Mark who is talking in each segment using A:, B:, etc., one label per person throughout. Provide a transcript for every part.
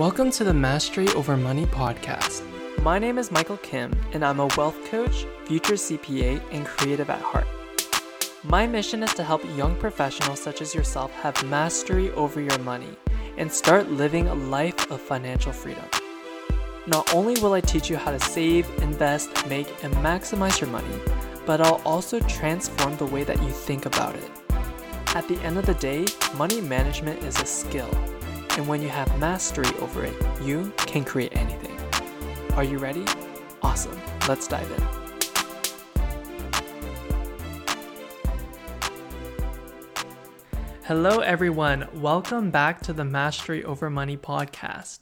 A: Welcome to the Mastery Over Money podcast.
B: My name is Michael Kim, and I'm a wealth coach, future CPA, and creative at heart. My mission is to help young professionals such as yourself have mastery over your money and start living a life of financial freedom. Not only will I teach you how to save, invest, make, and maximize your money, but I'll also transform the way that you think about it. At the end of the day, money management is a skill and when you have mastery over it, you can create anything. Are you ready? Awesome. Let's dive in.
A: Hello, everyone. Welcome back to the Mastery Over Money podcast.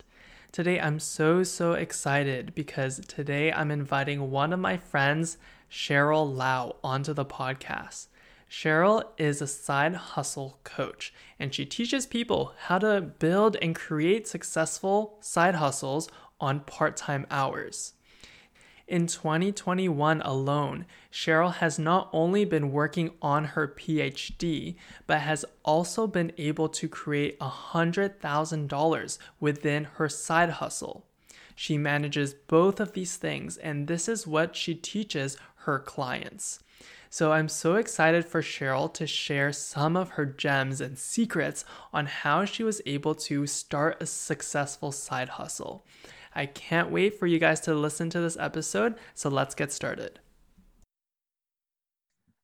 A: Today, I'm so, so excited because today I'm inviting one of my friends, Cheryl Lau, onto the podcast. Cheryl is a side hustle coach, and she teaches people how to build and create successful side hustles on part time hours. In 2021 alone, Cheryl has not only been working on her PhD, but has also been able to create $100,000 within her side hustle. She manages both of these things, and this is what she teaches her clients. So I'm so excited for Cheryl to share some of her gems and secrets on how she was able to start a successful side hustle. I can't wait for you guys to listen to this episode, so let's get started.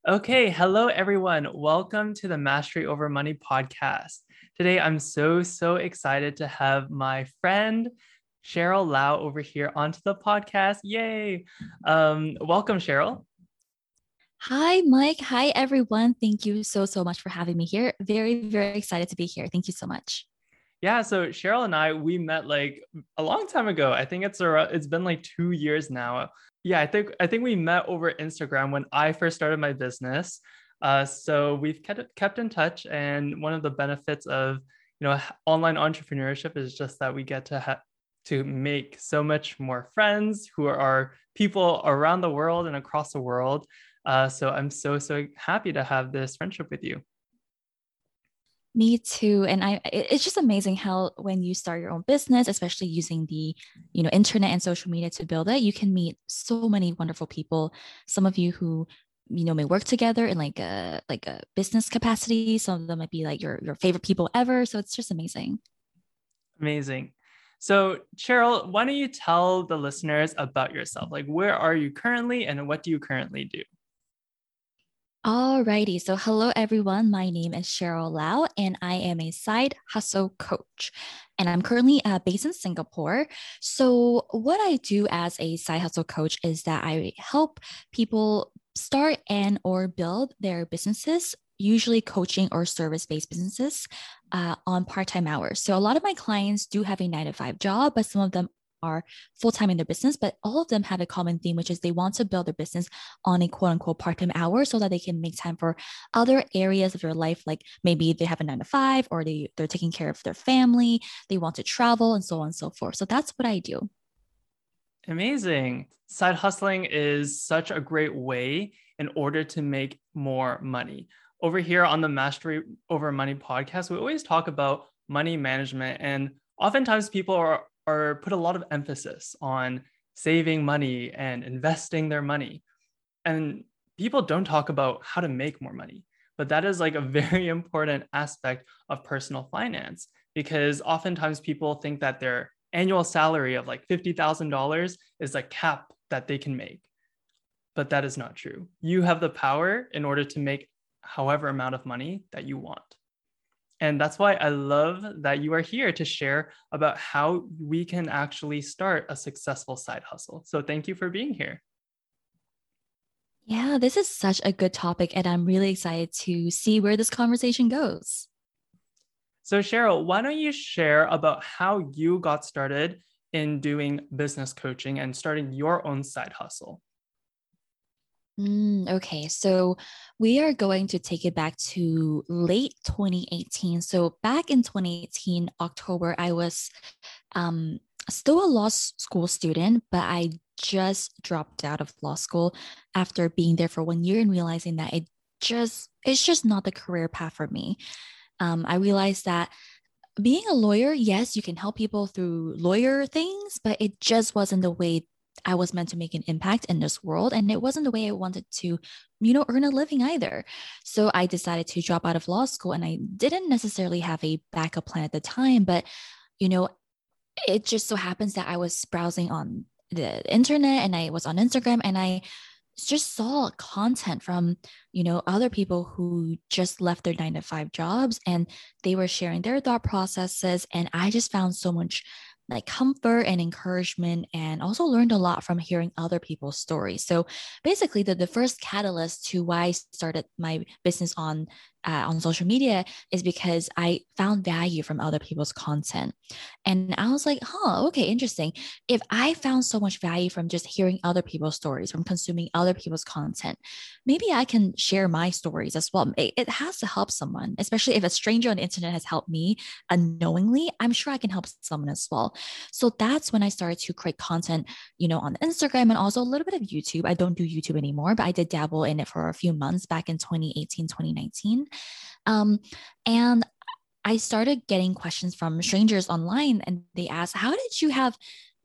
A: Okay, hello everyone. Welcome to the Mastery Over Money podcast. Today I'm so, so excited to have my friend Cheryl Lau over here onto the podcast. Yay! Um, welcome, Cheryl.
C: Hi, Mike. Hi, everyone. Thank you so, so much for having me here. Very, very excited to be here. Thank you so much.
A: Yeah, so Cheryl and I we met like a long time ago. I think it's around, it's been like 2 years now. Yeah, I think I think we met over Instagram when I first started my business. Uh, so we've kept kept in touch and one of the benefits of, you know, online entrepreneurship is just that we get to have to make so much more friends who are people around the world and across the world uh, so I'm so, so happy to have this friendship with you.
C: Me too. And I it's just amazing how when you start your own business, especially using the, you know, internet and social media to build it, you can meet so many wonderful people. Some of you who you know may work together in like a like a business capacity some of them might be like your your favorite people ever so it's just amazing
A: amazing so cheryl why don't you tell the listeners about yourself like where are you currently and what do you currently do
C: Alrighty, so hello everyone. My name is Cheryl Lau, and I am a side hustle coach. And I'm currently uh, based in Singapore. So, what I do as a side hustle coach is that I help people start and or build their businesses usually coaching or service based businesses uh, on part time hours. So, a lot of my clients do have a nine to five job, but some of them are full time in their business, but all of them have a common theme, which is they want to build their business on a quote unquote part time hour so that they can make time for other areas of their life. Like maybe they have a nine to five or they, they're taking care of their family, they want to travel, and so on and so forth. So that's what I do.
A: Amazing. Side hustling is such a great way in order to make more money. Over here on the Mastery Over Money podcast, we always talk about money management and oftentimes people are are put a lot of emphasis on saving money and investing their money. And people don't talk about how to make more money, but that is like a very important aspect of personal finance because oftentimes people think that their annual salary of like $50,000 is a cap that they can make. But that is not true. You have the power in order to make however amount of money that you want. And that's why I love that you are here to share about how we can actually start a successful side hustle. So thank you for being here.
C: Yeah, this is such a good topic, and I'm really excited to see where this conversation goes.
A: So, Cheryl, why don't you share about how you got started in doing business coaching and starting your own side hustle?
C: Mm, okay, so we are going to take it back to late 2018. So back in 2018, October, I was um, still a law school student, but I just dropped out of law school after being there for one year and realizing that it just it's just not the career path for me. Um, I realized that being a lawyer, yes, you can help people through lawyer things, but it just wasn't the way I was meant to make an impact in this world. And it wasn't the way I wanted to, you know, earn a living either. So I decided to drop out of law school and I didn't necessarily have a backup plan at the time, but, you know, it just so happens that I was browsing on the internet and I was on Instagram and I just saw content from you know other people who just left their 9 to 5 jobs and they were sharing their thought processes and I just found so much like comfort and encouragement and also learned a lot from hearing other people's stories. So basically the, the first catalyst to why i started my business on uh, on social media is because I found value from other people's content. And I was like, huh, okay, interesting. If I found so much value from just hearing other people's stories, from consuming other people's content, maybe I can share my stories as well. It, it has to help someone, especially if a stranger on the internet has helped me unknowingly, I'm sure I can help someone as well. So that's when I started to create content, you know, on Instagram and also a little bit of YouTube. I don't do YouTube anymore, but I did dabble in it for a few months back in 2018, 2019. Um, and I started getting questions from strangers online, and they asked, How did you have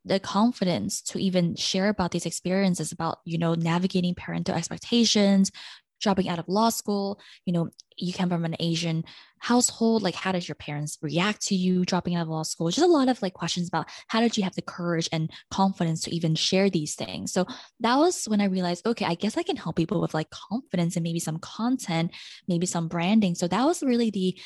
C: the confidence to even share about these experiences about you know navigating parental expectations dropping out of law school? You know you come from an asian household like how did your parents react to you dropping out of law school just a lot of like questions about how did you have the courage and confidence to even share these things so that was when i realized okay i guess i can help people with like confidence and maybe some content maybe some branding so that was really the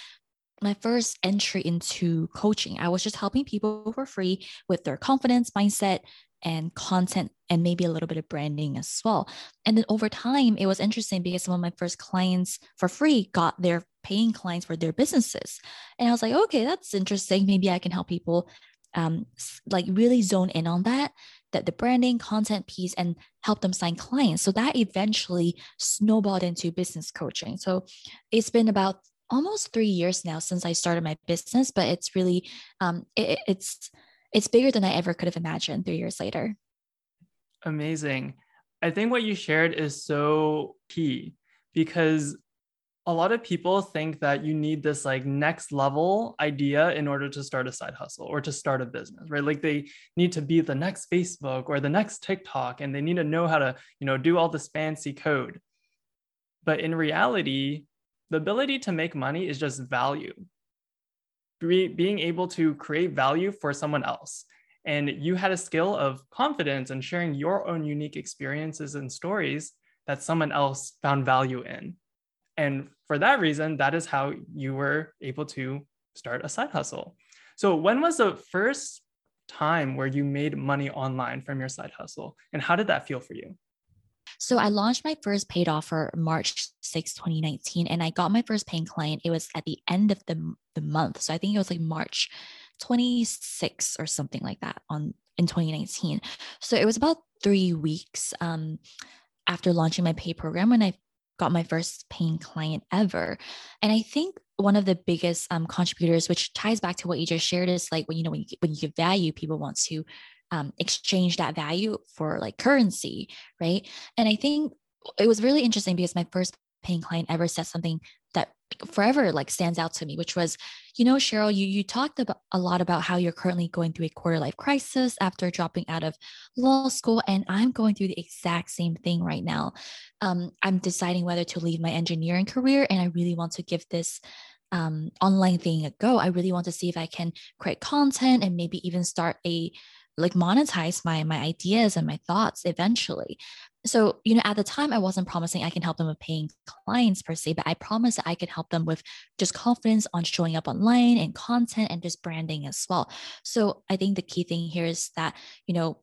C: my first entry into coaching. I was just helping people for free with their confidence, mindset, and content, and maybe a little bit of branding as well. And then over time, it was interesting because some of my first clients for free got their paying clients for their businesses. And I was like, okay, that's interesting. Maybe I can help people um, like really zone in on that that the branding content piece and help them sign clients so that eventually snowballed into business coaching so it's been about almost three years now since I started my business, but it's really um, it, it's it's bigger than I ever could have imagined three years later.
A: Amazing. I think what you shared is so key because a lot of people think that you need this like next level idea in order to start a side hustle or to start a business right like they need to be the next facebook or the next tiktok and they need to know how to you know do all this fancy code but in reality the ability to make money is just value. Be, being able to create value for someone else. And you had a skill of confidence and sharing your own unique experiences and stories that someone else found value in. And for that reason, that is how you were able to start a side hustle. So, when was the first time where you made money online from your side hustle? And how did that feel for you?
C: So I launched my first paid offer March 6, 2019, and I got my first paying client. It was at the end of the, the month. So I think it was like March 26 or something like that on in 2019. So it was about three weeks um, after launching my pay program when I got my first paying client ever. And I think one of the biggest um, contributors, which ties back to what you just shared, is like when you know when you, when you give value, people want to um, exchange that value for like currency, right? And I think it was really interesting because my first paying client ever said something that forever like stands out to me, which was, you know, Cheryl, you you talked about a lot about how you're currently going through a quarter life crisis after dropping out of law school, and I'm going through the exact same thing right now. Um, I'm deciding whether to leave my engineering career, and I really want to give this um, online thing a go. I really want to see if I can create content and maybe even start a like monetize my my ideas and my thoughts eventually so you know at the time i wasn't promising i can help them with paying clients per se but i promised that i could help them with just confidence on showing up online and content and just branding as well. So i think the key thing here is that you know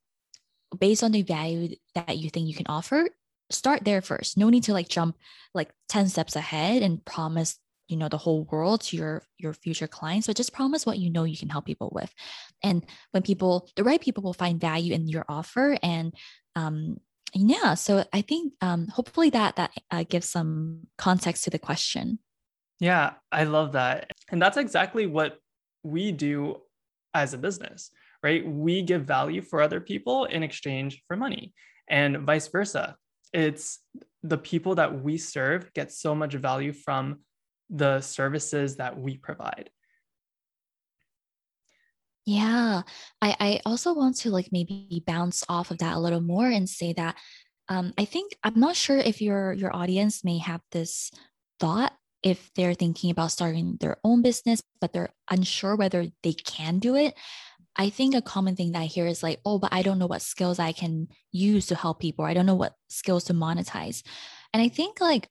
C: based on the value that you think you can offer start there first. No need to like jump like 10 steps ahead and promise you know the whole world to your your future clients but just promise what you know you can help people with. And when people the right people will find value in your offer and um yeah so i think um hopefully that that uh, gives some context to the question.
A: Yeah i love that. And that's exactly what we do as a business right? We give value for other people in exchange for money and vice versa. It's the people that we serve get so much value from the services that we provide.
C: Yeah. I, I also want to like maybe bounce off of that a little more and say that um, I think I'm not sure if your your audience may have this thought if they're thinking about starting their own business, but they're unsure whether they can do it. I think a common thing that I hear is like, oh, but I don't know what skills I can use to help people. I don't know what skills to monetize. And I think like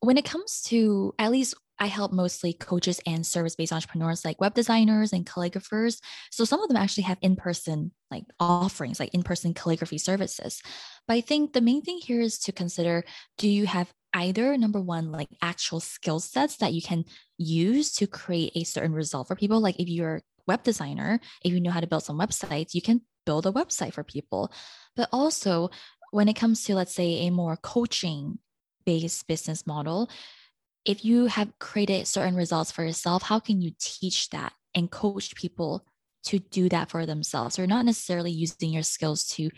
C: when it comes to at least I help mostly coaches and service-based entrepreneurs like web designers and calligraphers. So some of them actually have in-person like offerings, like in-person calligraphy services. But I think the main thing here is to consider do you have either number one, like actual skill sets that you can use to create a certain result for people. Like if you're a web designer, if you know how to build some websites, you can build a website for people. But also when it comes to, let's say, a more coaching based business model, if you have created certain results for yourself, how can you teach that and coach people to do that for themselves? Or not necessarily using your skills to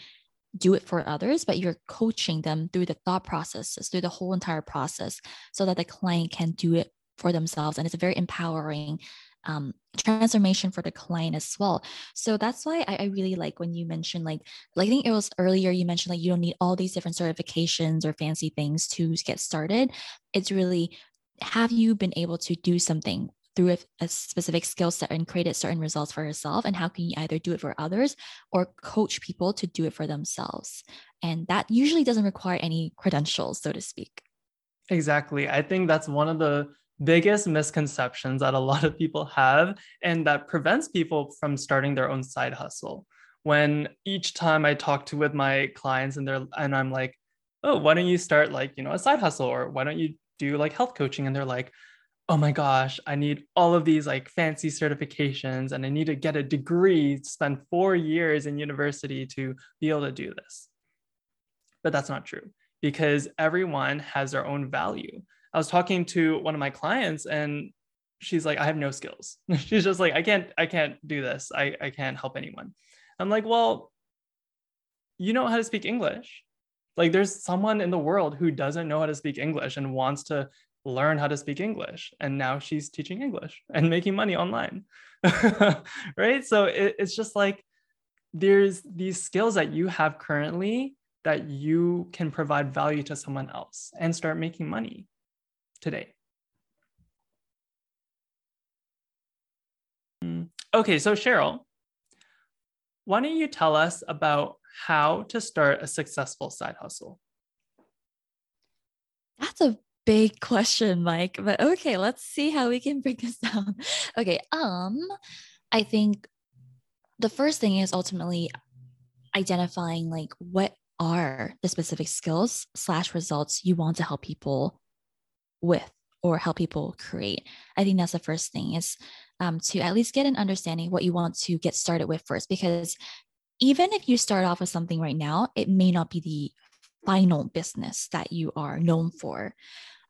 C: do it for others, but you're coaching them through the thought processes, through the whole entire process, so that the client can do it for themselves. And it's a very empowering um, transformation for the client as well. So that's why I, I, really like when you mentioned like, like I think it was earlier you mentioned like you don't need all these different certifications or fancy things to get started. It's really have you been able to do something through a, a specific skill set and created certain results for yourself? And how can you either do it for others or coach people to do it for themselves? And that usually doesn't require any credentials so to speak.
A: Exactly. I think that's one of the biggest misconceptions that a lot of people have and that prevents people from starting their own side hustle. When each time i talk to with my clients and they're and i'm like oh why don't you start like you know a side hustle or why don't you do like health coaching and they're like oh my gosh, I need all of these like fancy certifications and I need to get a degree, spend four years in university to be able to do this. But that's not true because everyone has their own value. I was talking to one of my clients and she's like, I have no skills. she's just like, I can't, I can't do this. I, I can't help anyone. I'm like, well, you know how to speak English. Like there's someone in the world who doesn't know how to speak English and wants to learn how to speak English. And now she's teaching English and making money online. right. So it, it's just like there's these skills that you have currently that you can provide value to someone else and start making money today. Mm. Okay, so Cheryl, why don't you tell us about how to start a successful side hustle?
C: That's a big question, Mike. But okay, let's see how we can break this down. Okay, um, I think the first thing is ultimately identifying like what are the specific skills slash results you want to help people with or help people create. I think that's the first thing is um, to at least get an understanding what you want to get started with first, because even if you start off with something right now, it may not be the final business that you are known for.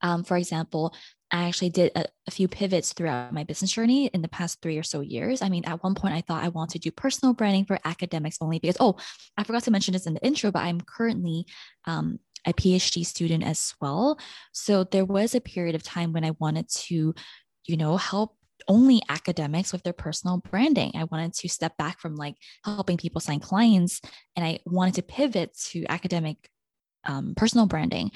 C: Um, for example, I actually did a, a, few pivots throughout my business journey in the past three or so years. I mean, at one point, I thought I want to do personal branding for academics only because, oh, I forgot to mention this in the intro, but I'm currently um, a PhD student as well. So there was a period of time when I wanted to, you know, help only academics with their personal branding. I wanted to step back from like helping people sign clients and I wanted to pivot to academic um, personal branding.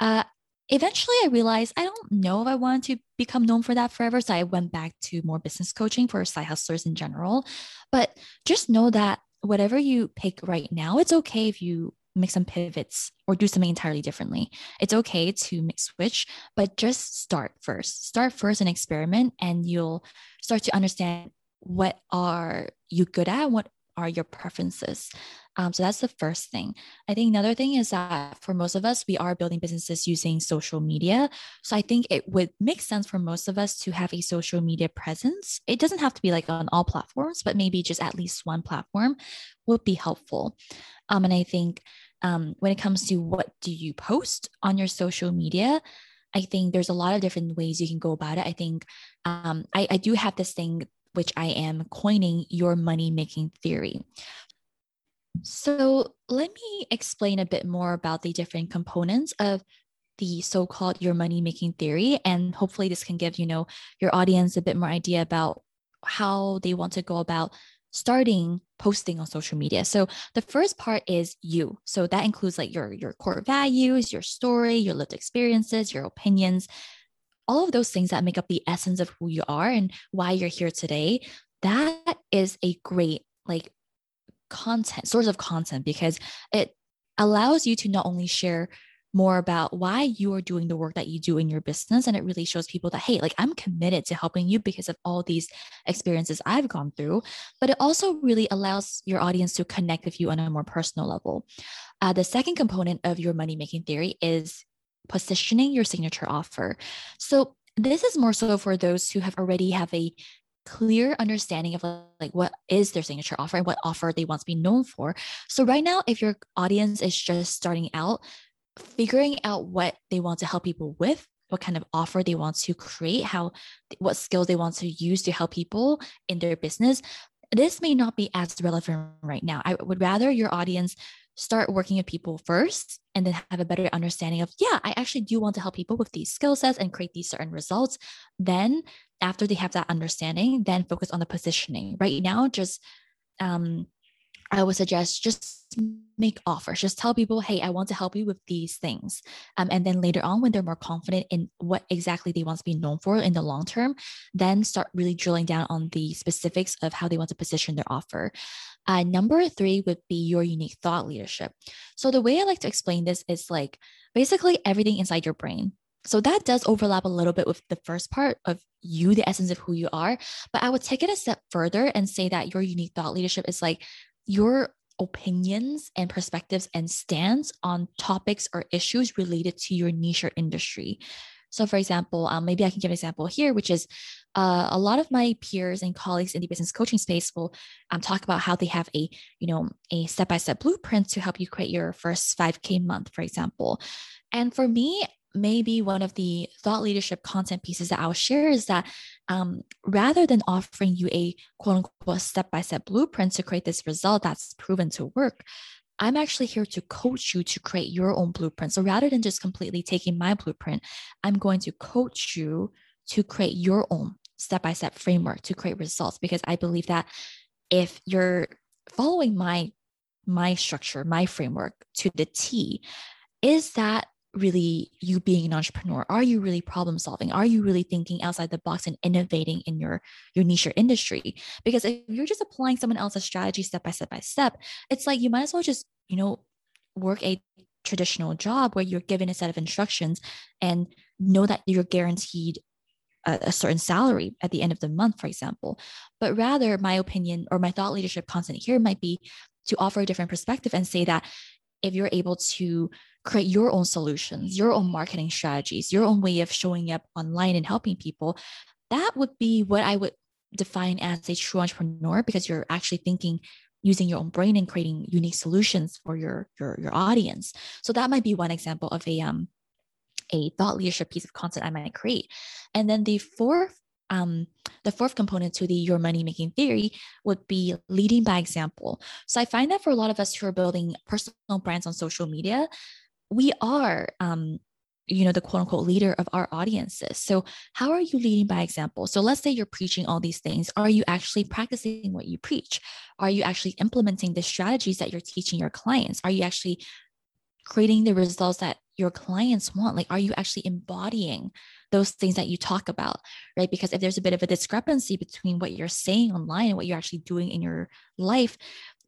C: Uh, eventually I realized I don't know if I want to become known for that forever. So I went back to more business coaching for side hustlers in general. But just know that whatever you pick right now, it's okay if you make some pivots or do something entirely differently. It's okay to make switch, but just start first. Start first and experiment and you'll start to understand what are you good at, what are your preferences. Um, so that's the first thing. I think another thing is that for most of us, we are building businesses using social media. So I think it would make sense for most of us to have a social media presence. It doesn't have to be like on all platforms, but maybe just at least one platform would be helpful. Um, and I think um, when it comes to what do you post on your social media, I think there's a lot of different ways you can go about it. I think um, I, I do have this thing which I am coining your money making theory. So, let me explain a bit more about the different components of the so-called your money making theory and hopefully this can give you know your audience a bit more idea about how they want to go about starting posting on social media. So the first part is you. So that includes like your your core values, your story, your lived experiences, your opinions, all of those things that make up the essence of who you are and why you're here today. That is a great like content source of content because it allows you to not only share more about why you are doing the work that you do in your business. And it really shows people that, hey, like I'm committed to helping you because of all these experiences I've gone through. But it also really allows your audience to connect with you on a more personal level. Uh, the second component of your money making theory is positioning your signature offer. So this is more so for those who have already have a clear understanding of like what is their signature offer and what offer they want to be known for. So right now if your audience is just starting out, figuring out what they want to help people with what kind of offer they want to create how what skills they want to use to help people in their business this may not be as relevant right now. I would rather your audience start working with people first and then have a better understanding of yeah i actually do want to help people with these skill sets and create these certain results. Then after they have that understanding then focus on the positioning. Right now just um I would suggest just make offers. Just tell people, hey, I want to help you with these things. Um, and then later on, when they're more confident in what exactly they want to be known for in the long term, then start really drilling down on the specifics of how they want to position their offer. Uh, number three would be your unique thought leadership. So the way I like to explain this is like basically everything inside your brain. So that does overlap a little bit with the first part of you, the essence of who you are. But I would take it a step further and say that your unique thought leadership is like your opinions and perspectives and stance on topics or issues related to your niche or industry. So, for example, um, maybe I can give an example here, which is uh, a lot of my peers and colleagues in the business coaching space will um, talk about how they have a, you know, a step-by-step blueprint to help you create your first 5K month, for example. And for me, maybe one of the thought leadership content pieces that I'll share is that um, rather than offering you a quote unquote step by step blueprint to create this result that's proven to work, I'm actually here to coach you to create your own blueprint. So rather than just completely taking my blueprint, I'm going to coach you to create your own step by step framework to create results because I believe that if you're following my my structure, my framework to the T, is that really you being an entrepreneur? Are you really problem solving? Are you really thinking outside the box and innovating in your your niche or industry? Because if you're just applying someone else's strategy step by step by step it's like you might as well just you know work a traditional job where you're given a set of instructions and know that you're guaranteed a, a certain salary at the end of the month for example. But rather my opinion or my thought leadership content here might be to offer a different perspective and say that if you're able to create your own solutions, your own marketing strategies, your own way of showing up online and helping people, that would be what I would define as a true entrepreneur because you're actually thinking using your own brain and creating unique solutions for your your, your audience. So that might be one example of a um a thought leadership piece of content I might create. And then the fourth um, the fourth component to the your money making theory would be leading by example. So I find that for a lot of us who are building personal brands on social media, we are um, you know the quote unquote leader of our audiences. So how are you leading by example? So let's say you're preaching all these things. Are you actually practicing what you preach? Are you actually implementing the strategies that you're teaching your clients? Are you actually creating the results that your clients want? Like are you actually embodying those things that you talk about, right? Because if there's a bit of a discrepancy between what you're saying online and what you're actually doing in your life,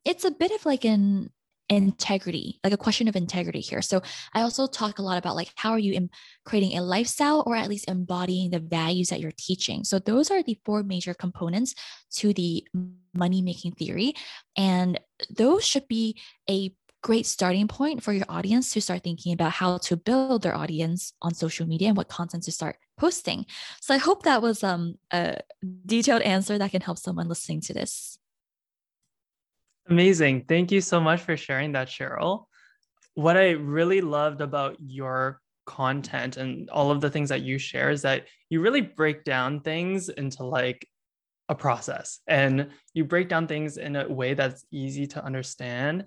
C: it's a bit of like an integrity like a question of integrity here so i also talk a lot about like how are you in creating a lifestyle or at least embodying the values that you're teaching so those are the four major components to the money making theory and those should be a great starting point for your audience to start thinking about how to build their audience on social media and what content to start posting. So I hope that was um, a detailed answer that can help someone listening to this.
A: Amazing. Thank you so much for sharing that, Cheryl. What I really loved about your content and all of the things that you share is that you really break down things into like a process and you break down things in a way that's easy to understand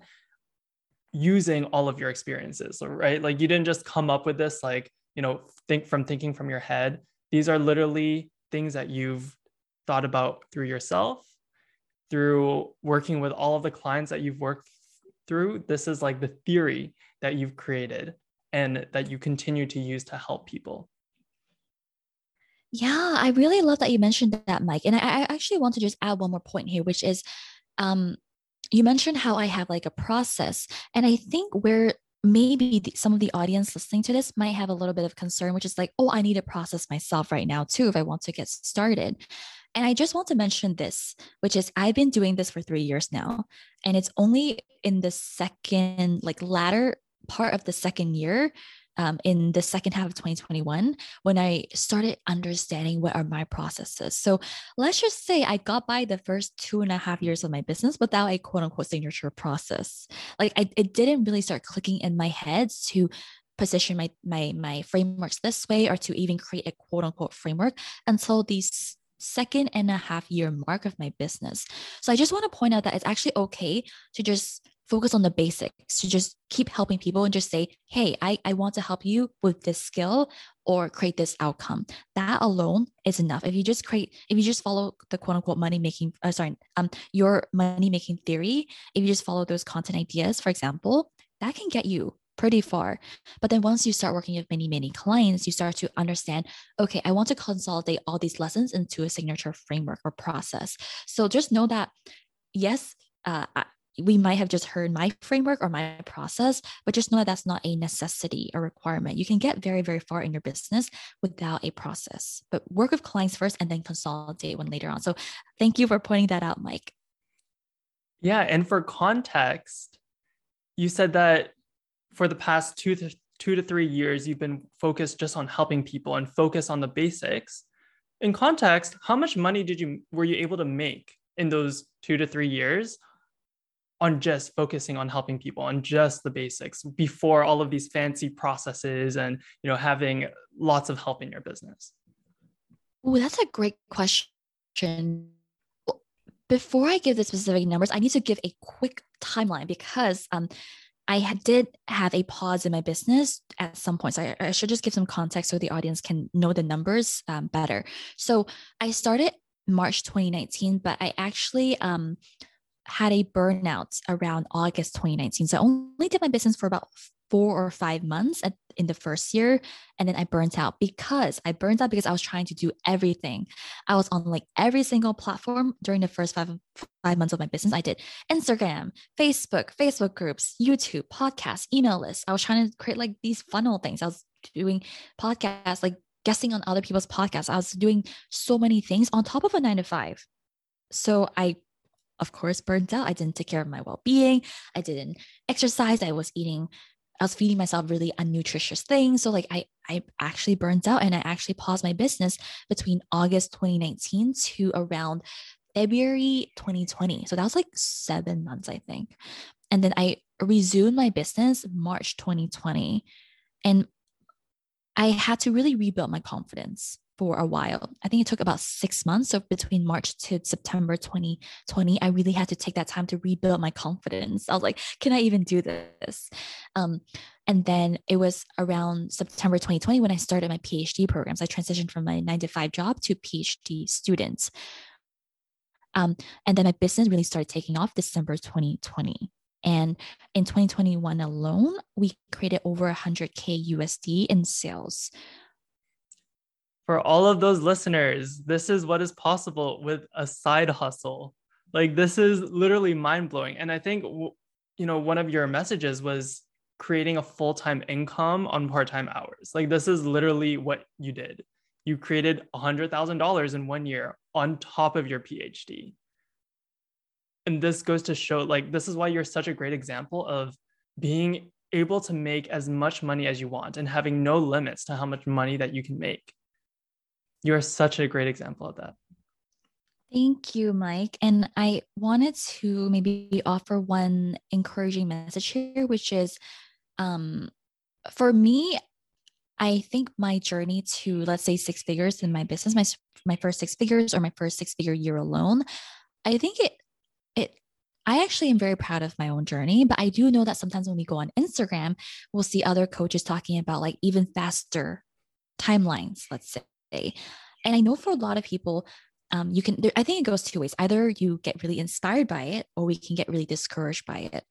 A: using all of your experiences right like you didn't just come up with this like you know think from thinking from your head these are literally things that you've thought about through yourself, through working with all of the clients that you've worked through. This is like the theory that you've created and that you continue to use to help people.
C: Yeah, I really love that you mentioned that, Mike. And I, I actually want to just add one more point here, which is um, you mentioned how I have like a process. And I think where maybe the, some of the audience listening to this might have a little bit of concern, which is like, oh, I need to process myself right now too if I want to get started. And I just want to mention this, which is I've been doing this for three years now. And it's only in the second, like latter part of the second year um, in the second half of 2021 when I started understanding what are my processes. So let's just say I got by the first two and a half years of my business without a quote unquote signature process. Like I, it didn't really start clicking in my head to position my my my frameworks this way or to even create a quote unquote framework until these second and a half year mark of my business. So I just want to point out that it's actually okay to just focus on the basics to just keep helping people and just say hey I, I want to help you with this skill or create this outcome that alone is enough if you just create if you just follow the quote unquote money making uh, sorry um your money making theory if you just follow those content ideas for example that can get you pretty far but then once you start working with many many clients you start to understand okay i want to consolidate all these lessons into a signature framework or process so just know that yes uh, we might have just heard my framework or my process, but just know that that's not a necessity or requirement. You can get very, very far in your business without a process, but work with clients first and then consolidate one later on. So thank you for pointing that out, Mike.
A: Yeah. And for context, you said that for the past two to two to three years, you've been focused just on helping people and focus on the basics. In context, how much money did you were you able to make in those two to three years on just focusing on helping people on just the basics before all of these fancy processes and you know having lots of help in your business
C: oh that's a great question before i give the specific numbers i need to give a quick timeline because um, I did have a pause in my business at some point. So I, I, should just give some context so the audience can know the numbers um, better. So I started March 2019, but I actually um, had a burnout around August 2019. So I only did my business for about four or five months at, in the first year. And then I burnt out because I burnt out because I was trying to do everything. I was on like every single platform during the first five, five months of my business. I did Instagram, Facebook, Facebook groups, YouTube, podcasts, email lists. I was trying to create like these funnel things. I was doing podcasts, like guesting on other people's podcasts. I was doing so many things on top of a nine to five. So I of course, burnt out. I didn't take care of my well being. I didn't exercise. I was eating, I was feeding myself really unnutritious things. So, like, I, I actually burnt out and I actually paused my business between August 2019 to around February 2020. So, that was like seven months, I think. And then I resumed my business March 2020. And I had to really rebuild my confidence for a while. I think it took about six months. So between March to September 2020, I really had to take that time to rebuild my confidence. I was like, can I even do this? Um, and then it was around September 2020 when I started my PhD programs. I transitioned from my nine to five job to PhD students. Um, and then my business really started taking off December 2020. And in 2021 alone, we created over 100K USD in sales
A: for all of those listeners, this is what is possible with a side hustle. Like this is literally mind blowing. And I think, you know, one of your messages was creating a full time income on part time hours. Like this is literally what you did. You created $100,000 in one year on top of your PhD. And this goes to show like, this is why you're such a great example of being able to make as much money as you want and having no limits to how much money that you can make you're such a great example of that.
C: Thank you, Mike. And I wanted to maybe offer one encouraging message here, which is um, for me, I think my journey to, let's say, six figures in my business, my, my first six figures or my first six figure year alone, I think it, it, I actually am very proud of my own journey, but I do know that sometimes when we go on Instagram, we'll see other coaches talking about like even faster timelines, let's say. And I know for a lot of people, um, you can there, i think it goes two ways. Either you get really inspired by it or we can get really discouraged by it.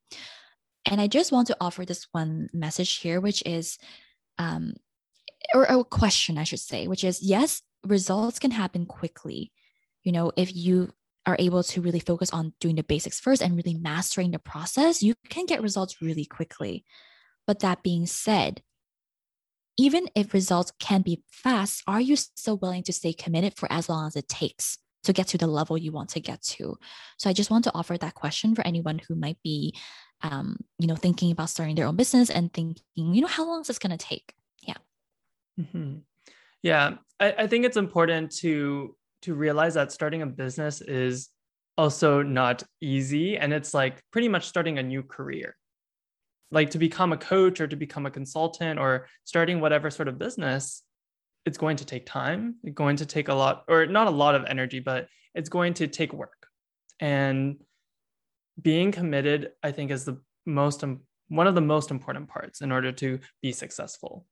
C: And i just want to offer this one message here which is um, or a question i should say which is yes results can happen quickly you know if you are able to really focus on doing the basics first and really mastering the process you can get results really quickly. But that being said even if results can be fast, are you still willing to stay committed for as long as it takes to get to the level you want to get to? So I just want to offer that question for anyone who might be, um, you know, thinking about starting their own business and thinking, you know, how long is this going to take? Yeah.
A: Mm-hmm. Yeah, I, I think it's important to to realize that starting a business is also not easy, and it's like pretty much starting a new career like to become a coach or to become a consultant or starting whatever sort of business it's going to take time it's going to take a lot or not a lot of energy but it's going to take work. And being committed i think is the most um, one of the most important parts in order to be successful.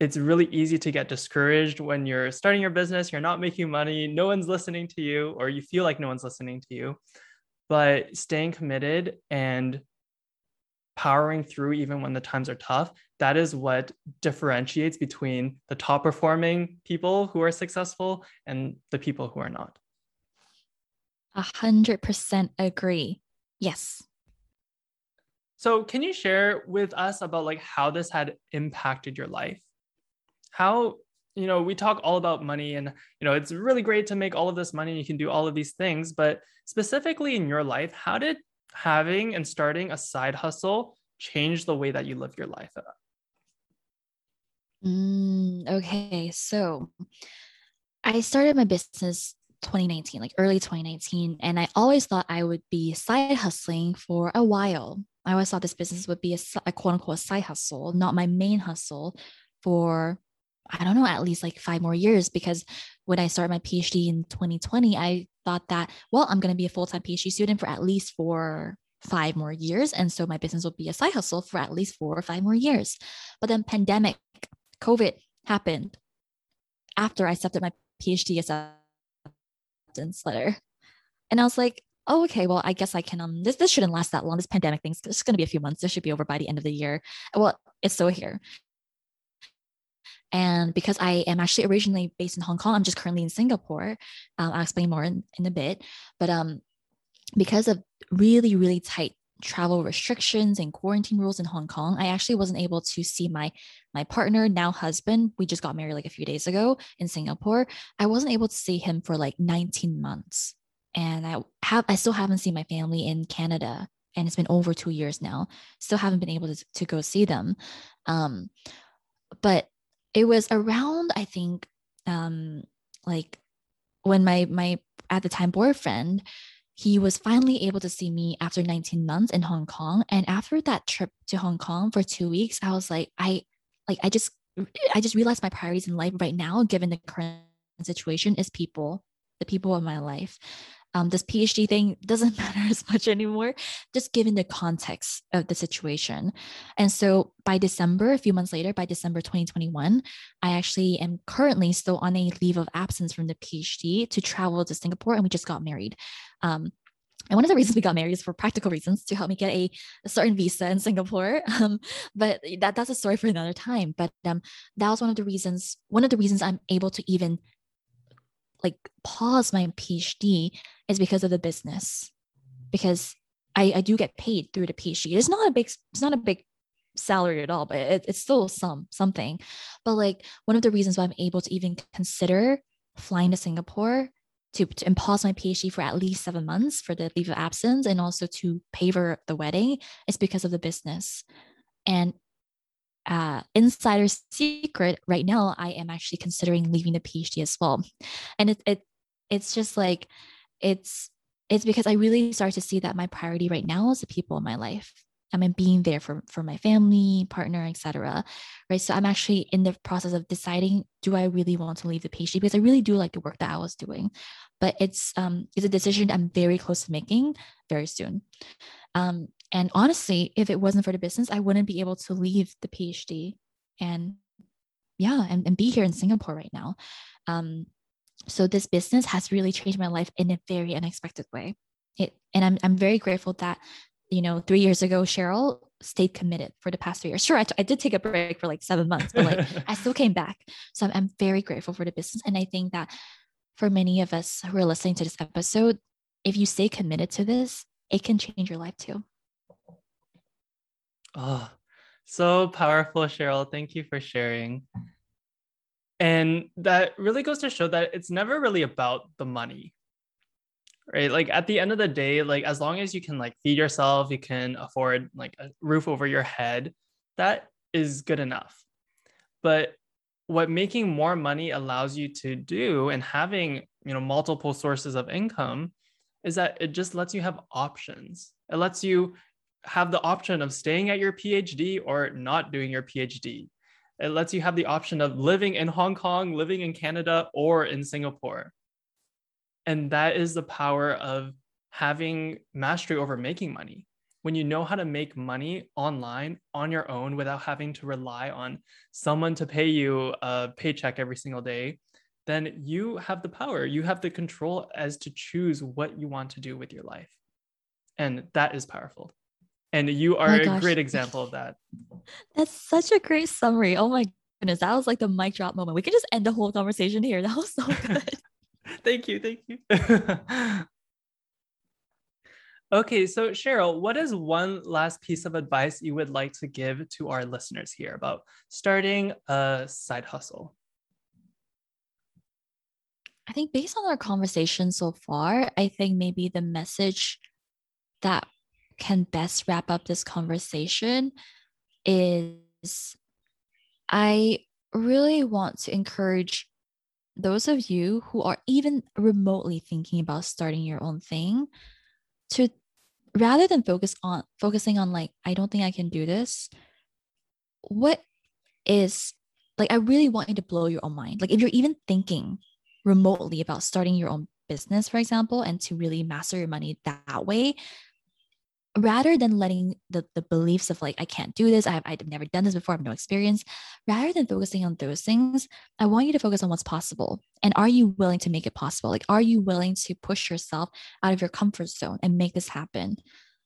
A: It's really easy to get discouraged when you're starting your business you're not making money no one's listening to you or you feel like no one's listening to you. But staying committed and powering through even when the times are tough, that is what differentiates between the top performing people who are successful and the people who are not.
C: A hundred percent agree. Yes.
A: So can you share with us about like how this had impacted your life? How, you know, we talk all about money and, you know, it's really great to make all of this money. You can do all of these things, but specifically in your life, how did having and starting a side hustle change the way that you live your life?
C: Mm, okay, so I started my business 2019, like early 2019, and I always thought I would be side hustling for a while. I always thought this business would be a, a quote unquote side hustle, not my main hustle for I don't know, at least like five more years. Because when I started my PhD in 2020, I thought that, well, I'm going to be a full time PhD student for at least four, five more years. And so my business will be a side hustle for at least four or five more years. But then pandemic, COVID happened after I accepted my PhD acceptance letter. And I was like, oh, okay, well, I guess I can, um, this, this shouldn't last that long. This pandemic thing's just going to be a few months. This should be over by the end of the year. Well, it's still here. And because I am actually originally based in Hong Kong, I'm just currently in Singapore. Um, I'll explain more in, in a bit. But um, because of really, really tight travel restrictions and quarantine rules in Hong Kong, I actually wasn't able to see my my partner, now husband. We just got married like a few days ago in Singapore. I wasn't able to see him for like 19 months. And I have I still haven't seen my family in Canada. And it's been over two years now. Still haven't been able to, to go see them. Um, but it was around i think um like when my my at the time boyfriend he was finally able to see me after 19 months in hong kong. And after that trip to hong kong for two weeks i was like i like i just i just realized my priorities in life right now given the current situation is people the people of my life um, this PhD thing doesn't matter as much anymore, just given the context of the situation. And so by December, a few months later, by December 2021, I actually am currently still on a leave of absence from the PhD to travel to Singapore, and we just got married. Um, and one of the reasons we got married is for practical reasons to help me get a, a certain visa in Singapore. Um, but that, that's a story for another time. But um, that was one of the reasons, one of the reasons I'm able to even like pause my PhD is because of the business. Because I, I do get paid through the PhD. It's not a big it's not a big salary at all, but it, it's still some something. But like one of the reasons why I'm able to even consider flying to Singapore to, to pause my PhD for at least seven months for the leave of absence and also to pay for the wedding is because of the business. And uh, insider secret right now i am actually considering leaving the phd as well. And it, it it's just like it's it's because i really start to see that my priority right now is the people in my life i mean being there for for my family partner etc right so i'm actually in the process of deciding do i really want to leave the phd because i really do like the work that i was doing but it's um it's a decision i'm very close to making very soon um and honestly, if it wasn't for the business, I wouldn't be able to leave the PhD and yeah, and, and be here in Singapore right now. Um, So this business has really changed my life in a very unexpected way. It, and I'm, I'm very grateful that, you know, three years ago, Cheryl stayed committed for the past three years. Sure, I, t- I did take a break for like seven months, but like I still came back. So I'm, I'm very grateful for the business. And I think that for many of us who are listening to this episode, if you stay committed to this, it can change your life too.
A: Oh, so powerful, Cheryl. Thank you for sharing. And that really goes to show that it's never really about the money, right? Like at the end of the day, like as long as you can like feed yourself, you can afford like a roof over your head, that is good enough. But what making more money allows you to do and having, you know, multiple sources of income is that it just lets you have options. It lets you have the option of staying at your PhD or not doing your PhD. It lets you have the option of living in Hong Kong, living in Canada, or in Singapore. And that is the power of having mastery over making money. When you know how to make money online on your own without having to rely on someone to pay you a paycheck every single day, then you have the power, you have the control as to choose what you want to do with your life. And that is powerful. And you oh are oh a great example of that.
C: That's such a great summary. Oh my goodness. That was like the mic drop moment. We could just end the whole conversation here. That was so good.
A: thank you. Thank you. okay. So, Cheryl, what is one last piece of advice you would like to give to our listeners here about starting a side hustle?
C: I think based on our conversation so far, I think maybe the message that can best wrap up this conversation is I really want to encourage those of you who are even remotely thinking about starting your own thing to rather than focus on focusing on like I don't think I can do this what is like I really want you to blow your own mind. Like if you're even thinking remotely about starting your own business for example and to really master your money that way rather than letting the, the beliefs of like i can't do this I've, I've never done this before i have no experience rather than focusing on those things i want you to focus on what's possible. And are you willing to make it possible? Like are you willing to push yourself out of your comfort zone and make this happen?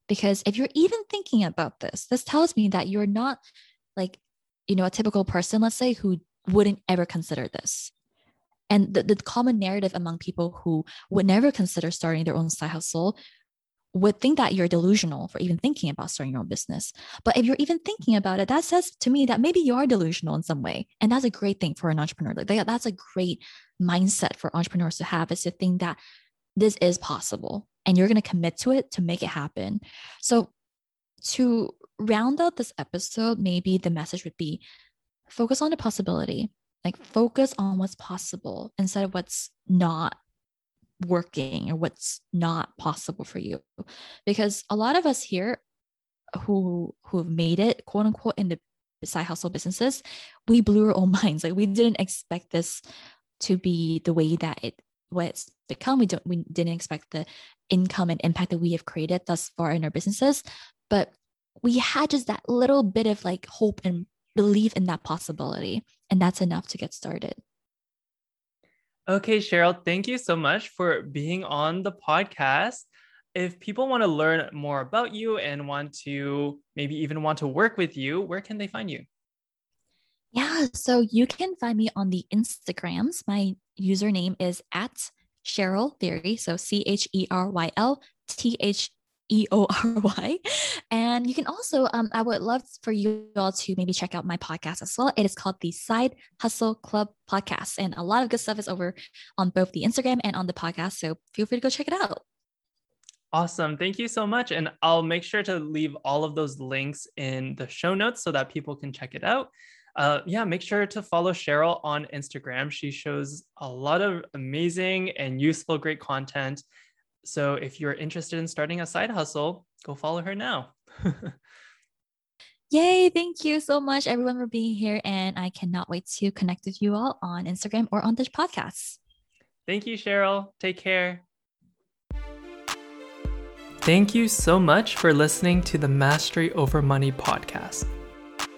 C: Because if you're even thinking about this this tells me that you're not like you know a typical person let's say who wouldn't ever consider this. And the, the common narrative among people who would never consider starting their own side hustle would think that you're delusional for even thinking about starting your own business. But if you're even thinking about it, that says to me that maybe you are delusional in some way. And that's a great thing for an entrepreneur. Like that's a great mindset for entrepreneurs to have is to think that this is possible and you're going to commit to it to make it happen. So to round out this episode, maybe the message would be focus on the possibility. Like focus on what's possible instead of what's not working or what's not possible for you. Because a lot of us here who who've made it quote unquote in the side hustle businesses we blew our own minds. Like we didn't expect this to be the way that it what it's become we don't we didn't expect the income and impact that we have created thus far in our businesses. But we had just that little bit of like hope and belief in that possibility and that's enough to get started
A: Okay, Cheryl, thank you so much for being on the podcast. If people want to learn more about you and want to maybe even want to work with you, where can they find you?
C: Yeah, so you can find me on the Instagrams. My username is at Cheryl Theory. So C H E R Y L T H E O R Y. And you can also, um, I would love for you all to maybe check out my podcast as well. It is called the Side Hustle Club Podcast. And a lot of good stuff is over on both the Instagram and on the podcast. So feel free to go check it out.
A: Awesome. Thank you so much. And I'll make sure to leave all of those links in the show notes so that people can check it out. Uh, yeah, make sure to follow Cheryl on Instagram. She shows a lot of amazing and useful, great content. So if you're interested in starting a side hustle, go follow her now.
C: Yay, thank you so much, everyone, for being here. And I cannot wait to connect with you all on Instagram or on this podcast.
A: Thank you, Cheryl. Take care. Thank you so much for listening to the Mastery Over Money podcast.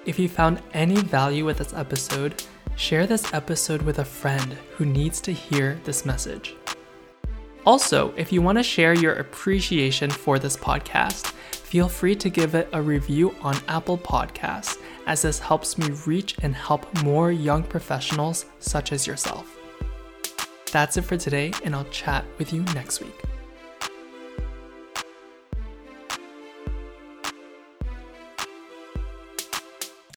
A: If you found any value with this episode, Share this episode with a friend who needs to hear this message. Also, if you want to share your appreciation for this podcast, feel free to give it a review on Apple Podcasts, as this helps me reach and help more young professionals such as yourself. That's it for today, and I'll chat with you next week.